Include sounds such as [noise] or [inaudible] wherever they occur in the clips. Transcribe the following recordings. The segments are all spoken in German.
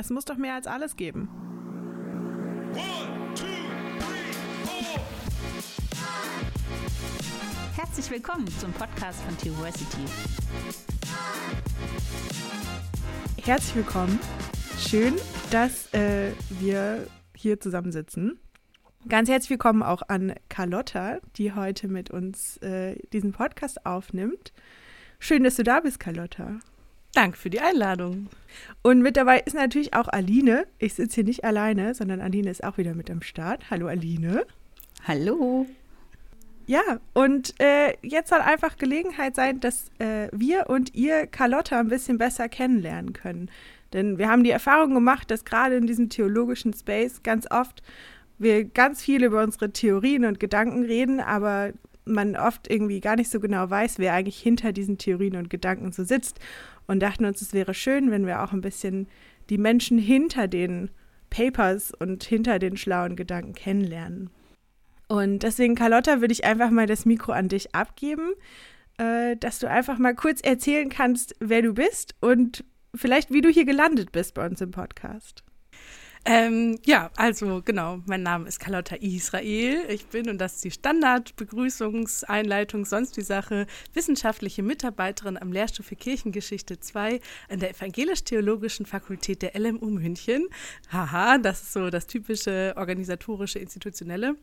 Es muss doch mehr als alles geben. One, two, three, Herzlich willkommen zum Podcast von Theoversity. Herzlich willkommen. Schön, dass äh, wir hier zusammensitzen. Ganz herzlich willkommen auch an Carlotta, die heute mit uns äh, diesen Podcast aufnimmt. Schön, dass du da bist, Carlotta. Danke für die Einladung. Und mit dabei ist natürlich auch Aline. Ich sitze hier nicht alleine, sondern Aline ist auch wieder mit am Start. Hallo Aline. Hallo. Ja, und äh, jetzt soll einfach Gelegenheit sein, dass äh, wir und ihr Carlotta ein bisschen besser kennenlernen können. Denn wir haben die Erfahrung gemacht, dass gerade in diesem theologischen Space ganz oft wir ganz viel über unsere Theorien und Gedanken reden, aber man oft irgendwie gar nicht so genau weiß, wer eigentlich hinter diesen Theorien und Gedanken so sitzt und dachten uns, es wäre schön, wenn wir auch ein bisschen die Menschen hinter den Papers und hinter den schlauen Gedanken kennenlernen. Und deswegen, Carlotta, würde ich einfach mal das Mikro an dich abgeben, äh, dass du einfach mal kurz erzählen kannst, wer du bist und vielleicht, wie du hier gelandet bist bei uns im Podcast. Ähm, ja, also genau, mein Name ist Carlotta Israel. Ich bin, und das ist die Standard-Begrüßungseinleitung, sonst die Sache, wissenschaftliche Mitarbeiterin am Lehrstuhl für Kirchengeschichte 2 an der Evangelisch-Theologischen Fakultät der LMU München. Haha, das ist so das typische organisatorische, institutionelle.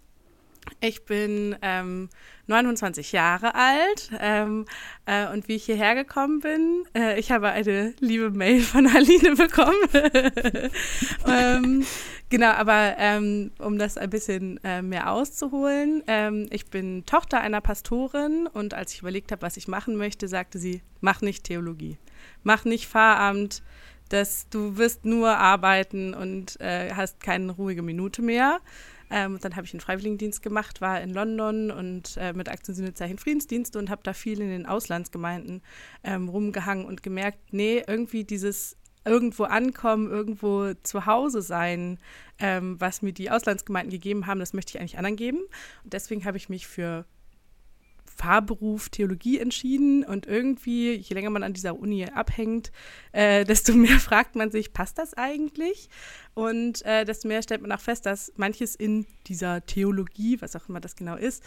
Ich bin ähm, 29 Jahre alt ähm, äh, und wie ich hierher gekommen bin, äh, ich habe eine liebe Mail von Aline bekommen. [laughs] ähm, genau, aber ähm, um das ein bisschen äh, mehr auszuholen, ähm, ich bin Tochter einer Pastorin und als ich überlegt habe, was ich machen möchte, sagte sie, mach nicht Theologie, mach nicht Pfarramt, dass du wirst nur arbeiten und äh, hast keine ruhige Minute mehr. Ähm, dann habe ich einen Freiwilligendienst gemacht, war in London und äh, mit Aktiensinnezeichen Friedensdienste und habe da viel in den Auslandsgemeinden ähm, rumgehangen und gemerkt, nee, irgendwie dieses irgendwo ankommen, irgendwo zu Hause sein, ähm, was mir die Auslandsgemeinden gegeben haben, das möchte ich eigentlich anderen geben. Und deswegen habe ich mich für Fahrberuf Theologie entschieden und irgendwie, je länger man an dieser Uni abhängt, äh, desto [laughs] mehr fragt man sich, passt das eigentlich? Und äh, desto mehr stellt man auch fest, dass manches in dieser Theologie, was auch immer das genau ist,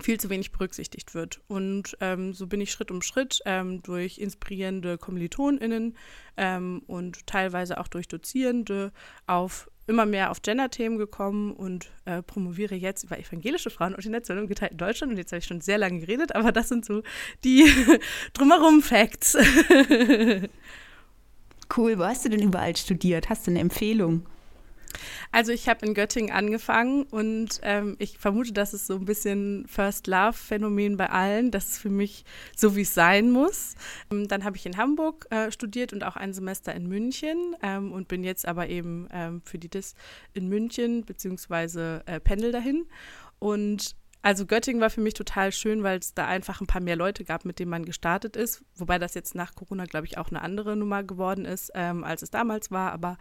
viel zu wenig berücksichtigt wird. Und ähm, so bin ich Schritt um Schritt ähm, durch inspirierende KommilitonInnen ähm, und teilweise auch durch Dozierende auf immer mehr auf Gender-Themen gekommen und äh, promoviere jetzt über evangelische Frauenordination im geteilten Deutschland. Und jetzt habe ich schon sehr lange geredet, aber das sind so die [laughs] drumherum Facts. [laughs] cool, wo hast du denn überall studiert? Hast du eine Empfehlung? Also ich habe in Göttingen angefangen und ähm, ich vermute, das ist so ein bisschen First Love-Phänomen bei allen. Das ist für mich so, wie es sein muss. Ähm, dann habe ich in Hamburg äh, studiert und auch ein Semester in München ähm, und bin jetzt aber eben ähm, für die DIS in München beziehungsweise äh, pendel dahin. Und also Göttingen war für mich total schön, weil es da einfach ein paar mehr Leute gab, mit denen man gestartet ist. Wobei das jetzt nach Corona, glaube ich, auch eine andere Nummer geworden ist, ähm, als es damals war. Aber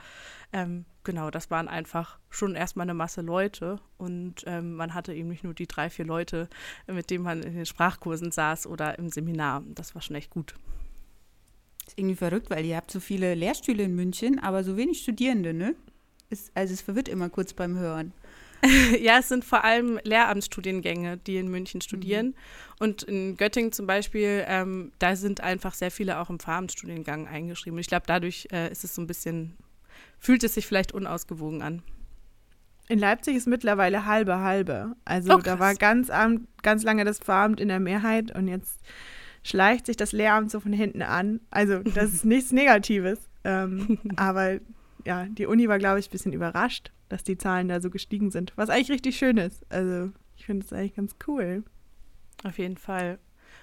ähm, genau, das waren einfach schon erstmal eine Masse Leute. Und ähm, man hatte eben nicht nur die drei, vier Leute, mit denen man in den Sprachkursen saß oder im Seminar. Das war schon echt gut. Ist irgendwie verrückt, weil ihr habt so viele Lehrstühle in München, aber so wenig Studierende, ne? Ist, also es verwirrt immer kurz beim Hören. [laughs] ja, es sind vor allem Lehramtsstudiengänge, die in München studieren. Mhm. Und in Göttingen zum Beispiel, ähm, da sind einfach sehr viele auch im Pfarramtsstudiengang eingeschrieben. Ich glaube, dadurch äh, ist es so ein bisschen, fühlt es sich vielleicht unausgewogen an. In Leipzig ist mittlerweile halbe halbe. Also oh, da war ganz, ganz lange das Pfarramt in der Mehrheit und jetzt schleicht sich das Lehramt so von hinten an. Also das ist [laughs] nichts Negatives. Ähm, [laughs] aber ja, die Uni war, glaube ich, ein bisschen überrascht, dass die Zahlen da so gestiegen sind. Was eigentlich richtig schön ist. Also ich finde es eigentlich ganz cool. Auf jeden Fall.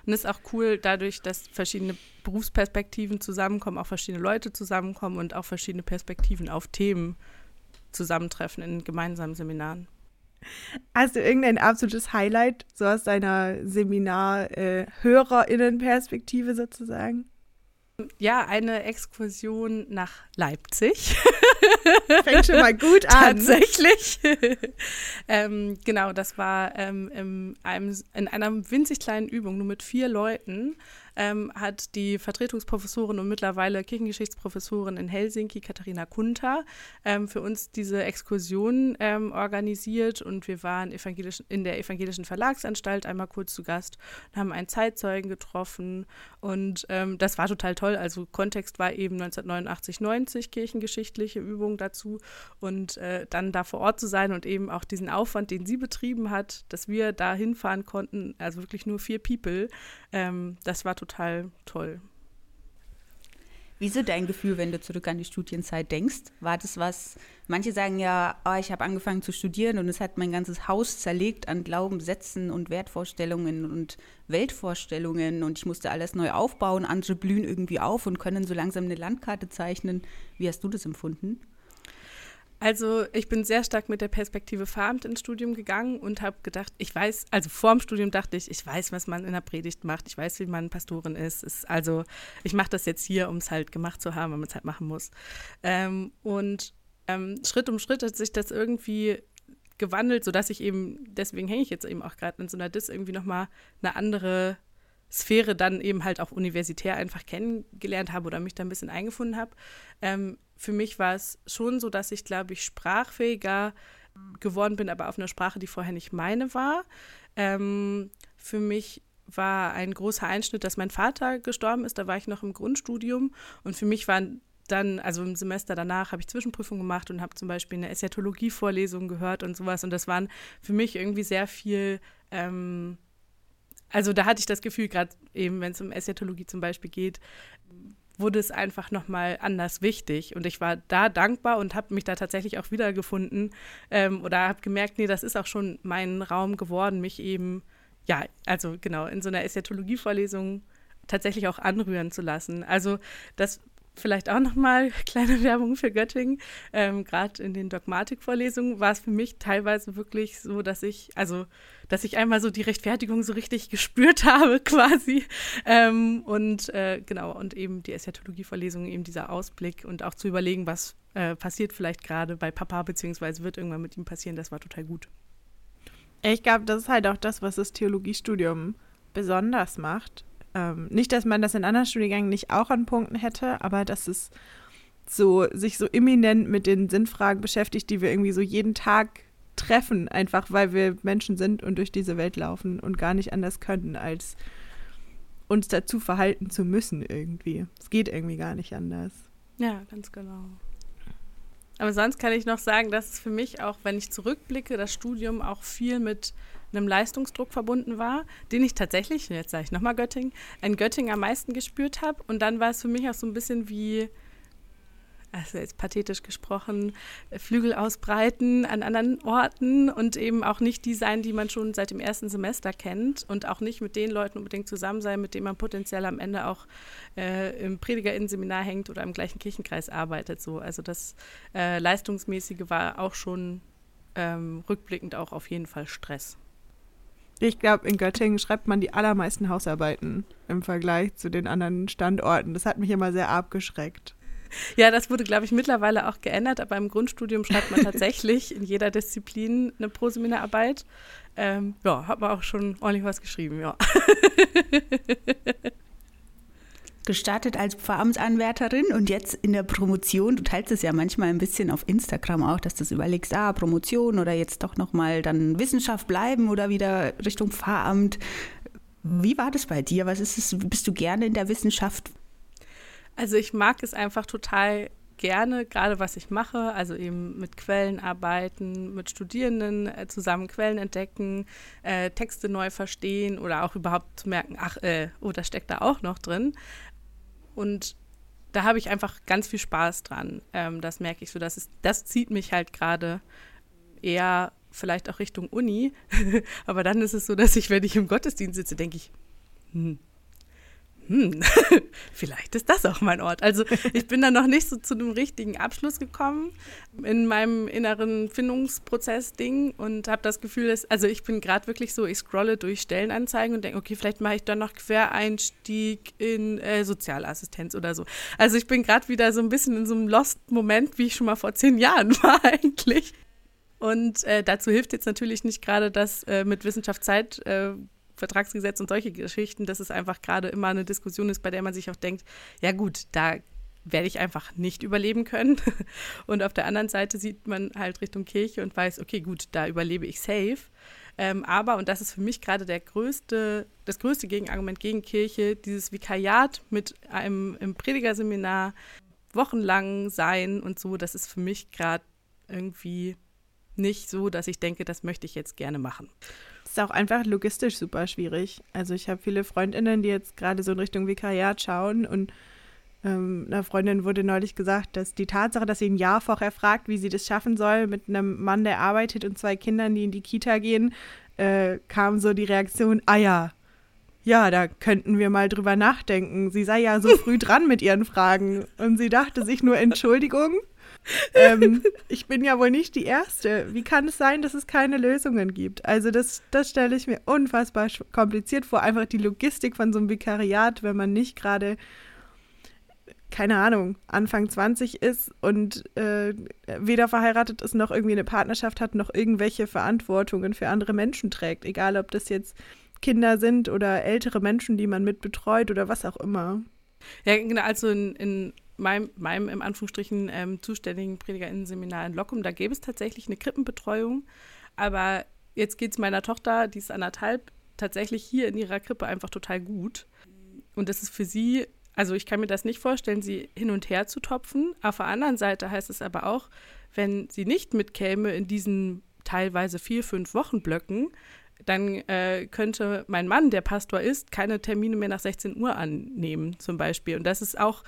Und es ist auch cool dadurch, dass verschiedene Berufsperspektiven zusammenkommen, auch verschiedene Leute zusammenkommen und auch verschiedene Perspektiven auf Themen zusammentreffen in gemeinsamen Seminaren. Hast du irgendein absolutes Highlight so aus deiner Seminar-HörerInnen-Perspektive äh, sozusagen? Ja, eine Exkursion nach Leipzig. [laughs] Fängt schon mal gut an. Tatsächlich. [laughs] ähm, genau, das war ähm, in, einem, in einer winzig kleinen Übung, nur mit vier Leuten. ähm, hat die Vertretungsprofessorin und mittlerweile Kirchengeschichtsprofessorin in Helsinki, Katharina Kunter, ähm, für uns diese Exkursion ähm, organisiert und wir waren in der evangelischen Verlagsanstalt einmal kurz zu Gast und haben einen Zeitzeugen getroffen und ähm, das war total toll. Also Kontext war eben 1989, 90 kirchengeschichtliche Übungen dazu und äh, dann da vor Ort zu sein und eben auch diesen Aufwand, den sie betrieben hat, dass wir da hinfahren konnten, also wirklich nur vier People, ähm, das war total toll. Wie ist dein Gefühl, wenn du zurück an die Studienzeit denkst? War das was, manche sagen ja, oh, ich habe angefangen zu studieren und es hat mein ganzes Haus zerlegt an Glaubenssätzen und Wertvorstellungen und Weltvorstellungen und ich musste alles neu aufbauen. Andere blühen irgendwie auf und können so langsam eine Landkarte zeichnen. Wie hast du das empfunden? Also ich bin sehr stark mit der Perspektive Pfarramt ins Studium gegangen und habe gedacht, ich weiß, also vor dem Studium dachte ich, ich weiß, was man in der Predigt macht, ich weiß, wie man Pastorin ist. ist also ich mache das jetzt hier, um es halt gemacht zu haben, wenn man es halt machen muss. Ähm, und ähm, Schritt um Schritt hat sich das irgendwie gewandelt, sodass ich eben, deswegen hänge ich jetzt eben auch gerade in so einer Dis irgendwie nochmal eine andere Sphäre dann eben halt auch universitär einfach kennengelernt habe oder mich da ein bisschen eingefunden habe. Ähm, für mich war es schon so, dass ich, glaube ich, sprachfähiger geworden bin, aber auf einer Sprache, die vorher nicht meine war. Ähm, für mich war ein großer Einschnitt, dass mein Vater gestorben ist. Da war ich noch im Grundstudium und für mich waren dann, also im Semester danach, habe ich Zwischenprüfungen gemacht und habe zum Beispiel eine Eschatologie-Vorlesung gehört und sowas. Und das waren für mich irgendwie sehr viel, ähm, also da hatte ich das Gefühl, gerade eben, wenn es um Eschatologie zum Beispiel geht, wurde es einfach nochmal anders wichtig. Und ich war da dankbar und habe mich da tatsächlich auch wiedergefunden ähm, oder habe gemerkt, nee, das ist auch schon mein Raum geworden, mich eben, ja, also genau, in so einer Eschatologie-Vorlesung tatsächlich auch anrühren zu lassen. Also das vielleicht auch nochmal [laughs] kleine Werbung für Göttingen. Ähm, Gerade in den Dogmatikvorlesungen war es für mich teilweise wirklich so, dass ich, also, dass ich einmal so die Rechtfertigung so richtig gespürt [laughs] habe, quasi. Ähm, und äh, genau, und eben die Eschatologie-Vorlesungen, eben dieser Ausblick und auch zu überlegen, was äh, passiert vielleicht gerade bei Papa, beziehungsweise wird irgendwann mit ihm passieren, das war total gut. Ich glaube, das ist halt auch das, was das Theologiestudium besonders macht, ähm, nicht, dass man das in anderen Studiengängen nicht auch an Punkten hätte, aber dass es so sich so eminent mit den Sinnfragen beschäftigt, die wir irgendwie so jeden Tag treffen, einfach weil wir Menschen sind und durch diese Welt laufen und gar nicht anders können, als uns dazu verhalten zu müssen irgendwie. Es geht irgendwie gar nicht anders. Ja, ganz genau. Aber sonst kann ich noch sagen, dass es für mich auch, wenn ich zurückblicke, das Studium auch viel mit einem Leistungsdruck verbunden war, den ich tatsächlich, jetzt sage ich nochmal Göttingen, in Göttingen am meisten gespürt habe. Und dann war es für mich auch so ein bisschen wie, also jetzt pathetisch gesprochen, Flügel ausbreiten an anderen Orten und eben auch nicht die sein, die man schon seit dem ersten Semester kennt und auch nicht mit den Leuten unbedingt zusammen sein, mit denen man potenziell am Ende auch äh, im Predigerinnenseminar hängt oder im gleichen Kirchenkreis arbeitet. So. Also das äh, Leistungsmäßige war auch schon ähm, rückblickend auch auf jeden Fall Stress. Ich glaube, in Göttingen schreibt man die allermeisten Hausarbeiten im Vergleich zu den anderen Standorten. Das hat mich immer sehr abgeschreckt. Ja, das wurde, glaube ich, mittlerweile auch geändert, aber im Grundstudium schreibt man [laughs] tatsächlich in jeder Disziplin eine Proseminararbeit. Ähm, ja, hat man auch schon ordentlich was geschrieben, ja. [laughs] gestartet als Pfarramtsanwärterin und jetzt in der Promotion. Du teilst es ja manchmal ein bisschen auf Instagram auch, dass du überlegst, ah, Promotion oder jetzt doch nochmal dann Wissenschaft bleiben oder wieder Richtung Pfarramt. Wie war das bei dir? Was ist es? Bist du gerne in der Wissenschaft? Also ich mag es einfach total gerne, gerade was ich mache, also eben mit Quellen arbeiten, mit Studierenden äh, zusammen Quellen entdecken, äh, Texte neu verstehen oder auch überhaupt zu merken, ach, äh, oh, das steckt da auch noch drin. Und da habe ich einfach ganz viel Spaß dran. Ähm, das merke ich so. Das, ist, das zieht mich halt gerade eher vielleicht auch Richtung Uni. [laughs] Aber dann ist es so, dass ich, wenn ich im Gottesdienst sitze, denke ich, hm, hm, [laughs] vielleicht ist das auch mein Ort. Also ich bin da noch nicht so zu einem richtigen Abschluss gekommen in meinem inneren Findungsprozess-Ding und habe das Gefühl, dass, also ich bin gerade wirklich so, ich scrolle durch Stellenanzeigen und denke, okay, vielleicht mache ich dann noch Quereinstieg in äh, Sozialassistenz oder so. Also ich bin gerade wieder so ein bisschen in so einem Lost-Moment, wie ich schon mal vor zehn Jahren [laughs] war eigentlich. Und äh, dazu hilft jetzt natürlich nicht gerade, dass äh, mit Wissenschaft Zeit äh, Vertragsgesetz und solche Geschichten, dass es einfach gerade immer eine Diskussion ist, bei der man sich auch denkt, ja gut, da werde ich einfach nicht überleben können. [laughs] Und auf der anderen Seite sieht man halt Richtung Kirche und weiß, okay, gut, da überlebe ich safe. Ähm, aber, und das ist für mich gerade der größte, das größte Gegenargument gegen Kirche, dieses Vikariat mit einem im Predigerseminar wochenlang sein und so, das ist für mich gerade irgendwie nicht so, dass ich denke, das möchte ich jetzt gerne machen. Ist auch einfach logistisch super schwierig. Also ich habe viele Freundinnen, die jetzt gerade so in Richtung Vikariat schauen und ähm, einer Freundin wurde neulich gesagt, dass die Tatsache, dass sie ein Jahr vorher fragt, wie sie das schaffen soll, mit einem Mann, der arbeitet und zwei Kindern, die in die Kita gehen, äh, kam so die Reaktion, ah ja, ja, da könnten wir mal drüber nachdenken. Sie sei ja so [laughs] früh dran mit ihren Fragen. Und sie dachte sich nur, Entschuldigung, [laughs] ähm, ich bin ja wohl nicht die Erste. Wie kann es sein, dass es keine Lösungen gibt? Also das, das stelle ich mir unfassbar kompliziert vor. Einfach die Logistik von so einem Vikariat, wenn man nicht gerade keine Ahnung, Anfang 20 ist und äh, weder verheiratet ist noch irgendwie eine Partnerschaft hat, noch irgendwelche Verantwortungen für andere Menschen trägt. Egal, ob das jetzt Kinder sind oder ältere Menschen, die man mit betreut oder was auch immer. Ja, genau. Also in, in meinem, meinem, im Anführungsstrichen, ähm, zuständigen PredigerInnen-Seminar in Lockum, da gäbe es tatsächlich eine Krippenbetreuung. Aber jetzt geht es meiner Tochter, die ist anderthalb, tatsächlich hier in ihrer Krippe einfach total gut. Und das ist für sie also ich kann mir das nicht vorstellen, sie hin und her zu topfen. Auf der anderen Seite heißt es aber auch, wenn sie nicht mitkäme in diesen teilweise vier, fünf Wochen Blöcken, dann äh, könnte mein Mann, der Pastor ist, keine Termine mehr nach 16 Uhr annehmen, zum Beispiel. Und das ist auch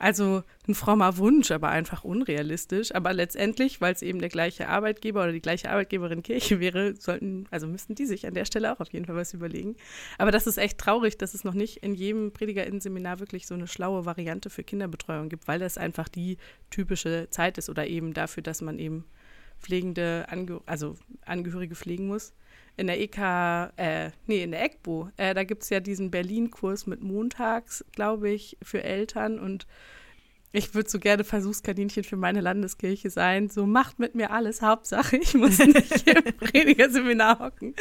also ein frommer Wunsch, aber einfach unrealistisch. Aber letztendlich, weil es eben der gleiche Arbeitgeber oder die gleiche Arbeitgeberin Kirche wäre, sollten, also müssten die sich an der Stelle auch auf jeden Fall was überlegen. Aber das ist echt traurig, dass es noch nicht in jedem Predigerinnenseminar wirklich so eine schlaue Variante für Kinderbetreuung gibt, weil das einfach die typische Zeit ist oder eben dafür, dass man eben pflegende, Ange also Angehörige pflegen muss in der EK, äh, nee, in der EGBO, äh, da gibt es ja diesen Berlin-Kurs mit montags, glaube ich, für Eltern. Und ich würde so gerne Versuchskaninchen für meine Landeskirche sein. So macht mit mir alles. Hauptsache, ich muss nicht im Predigerseminar hocken.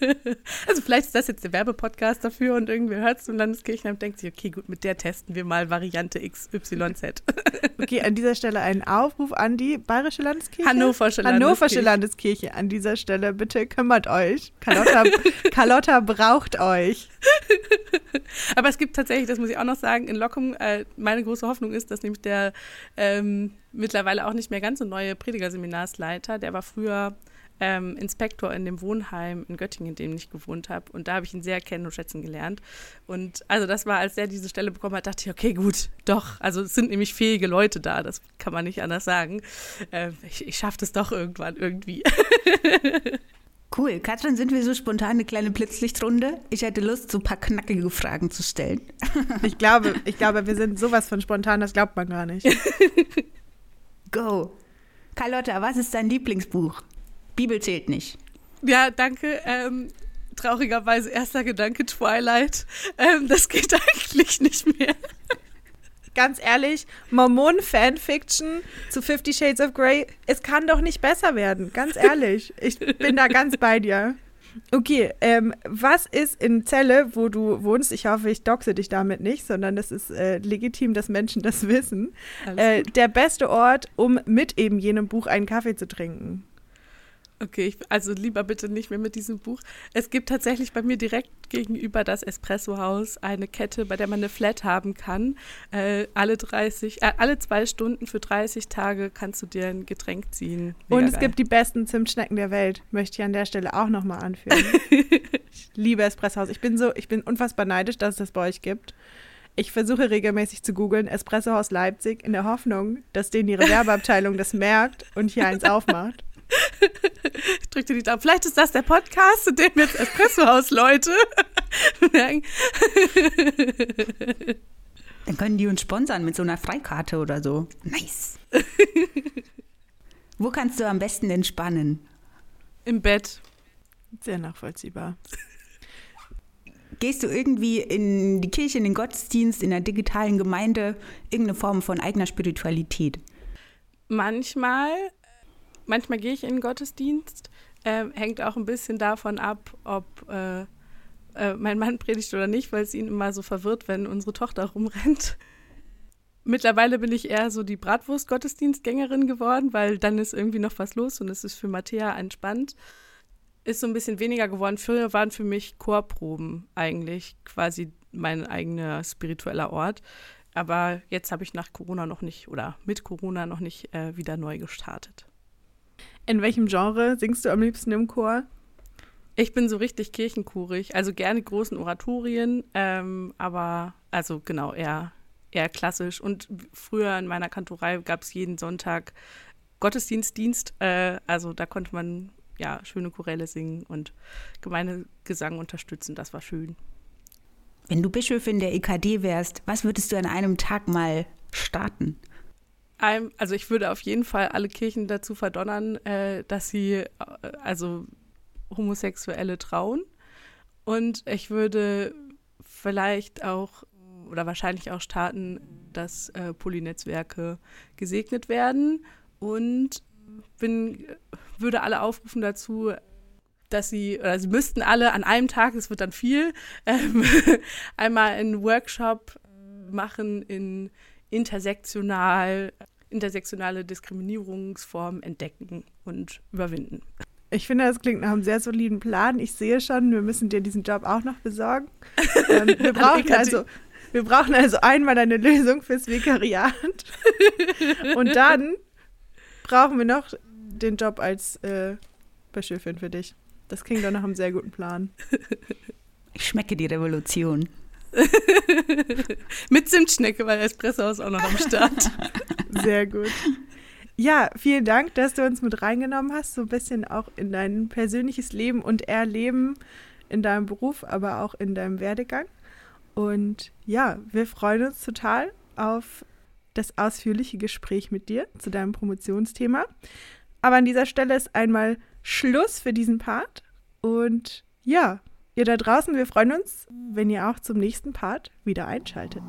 [laughs] also vielleicht ist das jetzt der Werbepodcast dafür und irgendwer hört es zum Landeskirchenamt und denkt sich, okay, gut, mit der testen wir mal Variante XYZ. [laughs] okay, an dieser Stelle einen Aufruf an die Bayerische Landeskirche. Hannoversche Landeskirche. Hannoversche Landeskirche. An dieser Stelle bitte kümmert euch. Carlotta, Carlotta braucht euch. [laughs] [laughs] Aber es gibt tatsächlich, das muss ich auch noch sagen, in Lockum äh, meine große Hoffnung ist, dass nämlich der ähm, mittlerweile auch nicht mehr ganz so neue Predigerseminarsleiter, der war früher ähm, Inspektor in dem Wohnheim in Göttingen, in dem ich gewohnt habe. Und da habe ich ihn sehr kennen und schätzen gelernt. Und also das war, als er diese Stelle bekommen hat, dachte ich, okay, gut, doch. Also es sind nämlich fähige Leute da, das kann man nicht anders sagen. Äh, ich ich schaffe das doch irgendwann irgendwie. [laughs] Cool. Katrin, sind wir so spontan eine kleine Blitzlichtrunde? Ich hätte Lust, so ein paar knackige Fragen zu stellen. [laughs] Ich glaube, ich glaube, wir sind sowas von spontan, das glaubt man gar nicht. [laughs] Go. Carlotta, was ist dein Lieblingsbuch? Bibel zählt nicht. Ja, danke. Ähm, traurigerweise erster Gedanke Twilight. Ähm, das geht [laughs] eigentlich nicht mehr ganz ehrlich, Mormonen-Fanfiction zu Fifty Shades of Grey, es kann doch nicht besser werden, ganz ehrlich. Ich bin da ganz bei dir. Okay, ähm, was ist in Celle, wo du wohnst? Ich hoffe, ich doxe dich damit nicht, sondern es ist äh, legitim, dass Menschen das wissen. Äh, der beste Ort, um mit eben jenem Buch einen Kaffee zu trinken. Okay, ich, also lieber bitte nicht mehr mit diesem Buch. Es gibt tatsächlich bei mir direkt gegenüber das Espresso-Haus eine Kette, bei der man eine Flat haben kann. Äh, alle 30, äh, alle zwei Stunden für 30 Tage kannst du dir ein Getränk ziehen. Mega Und es geil. gibt die besten Zimtschnecken der Welt, möchte ich an der Stelle auch nochmal anführen. [laughs] ich liebe Espresso-Haus. Ich bin so, ich bin unfassbar neidisch, dass es das bei euch gibt. Ich versuche regelmäßig zu googeln, Espresso Haus Leipzig, in der Hoffnung, dass denen ihre Werbeabteilung das merkt und hier eins aufmacht [laughs] ich drücke dir die Daumen. Vielleicht ist das der Podcast, in dem jetzt Espressohaus-Leute merken. [laughs] Dann können die uns sponsern mit so einer Freikarte oder so. Nice. [laughs] Wo kannst du am besten entspannen? Im Bett. Sehr nachvollziehbar. Gehst du irgendwie in die Kirche, in den Gottesdienst, in der digitalen Gemeinde, irgendeine Form von eigener Spiritualität? Manchmal, manchmal gehe ich in den Gottesdienst. Äh, hängt auch ein bisschen davon ab, ob, äh, äh, mein Mann predigt oder nicht, weil es ihn immer so verwirrt, wenn unsere Tochter rumrennt. Mittlerweile bin ich eher so die Bratwurst-Gottesdienstgängerin geworden, weil dann ist irgendwie noch was los und es ist für Matthäa entspannt. Ist so ein bisschen weniger geworden. Früher waren für mich Chorproben eigentlich quasi mein eigener spiritueller Ort. Aber jetzt habe ich nach Corona noch nicht oder mit Corona noch nicht äh, wieder neu gestartet. In welchem Genre singst du am liebsten im Chor? Ich bin so richtig kirchenkurig, also gerne großen Oratorien, ähm, aber also genau eher eher klassisch. Und früher in meiner Kantorei gab es jeden Sonntag Gottesdienstdienst. Äh, also da konnte man ja schöne Choräle singen und Gemeindegesang unterstützen. Das war schön. Wenn du Bischöfin der EKD wärst, was würdest du an einem Tag mal starten? Also ich würde auf jeden Fall alle Kirchen dazu verdonnern, äh, dass sie äh, also Homosexuelle trauen. Und ich würde vielleicht auch oder wahrscheinlich auch starten, dass äh, Polynetzwerke gesegnet werden und bin, würde alle aufrufen dazu, dass sie, oder sie müssten alle an einem Tag, es wird dann viel, [laughs] ähm, einmal einen Workshop machen in intersektional, intersektionale Diskriminierungsformen entdecken und überwinden. Ich finde, das klingt nach einem sehr soliden Plan. Ich sehe schon, wir müssen dir diesen Job auch noch besorgen. [laughs] Ähm, wir brauchen also wir brauchen also einmal eine Lösung fürs Vikariat. [laughs] Und dann brauchen wir noch den Job als äh, Bischöfin für dich. Das klingt doch nach einem sehr guten Plan. Ich schmecke die Revolution. [laughs] Mit Zimtschnecke, weil Espresso ist auch noch am Start. [laughs] Sehr gut. Ja, vielen Dank, dass du uns mit reingenommen hast, so ein bisschen auch in dein persönliches Leben und Erleben in deinem Beruf, aber auch in deinem Werdegang. Und ja, wir freuen uns total auf das ausführliche Gespräch mit dir zu deinem Promotionsthema. Aber an dieser Stelle ist einmal Schluss für diesen Part. Und ja, ihr da draußen, wir freuen uns, wenn ihr auch zum nächsten Part wieder einschaltet.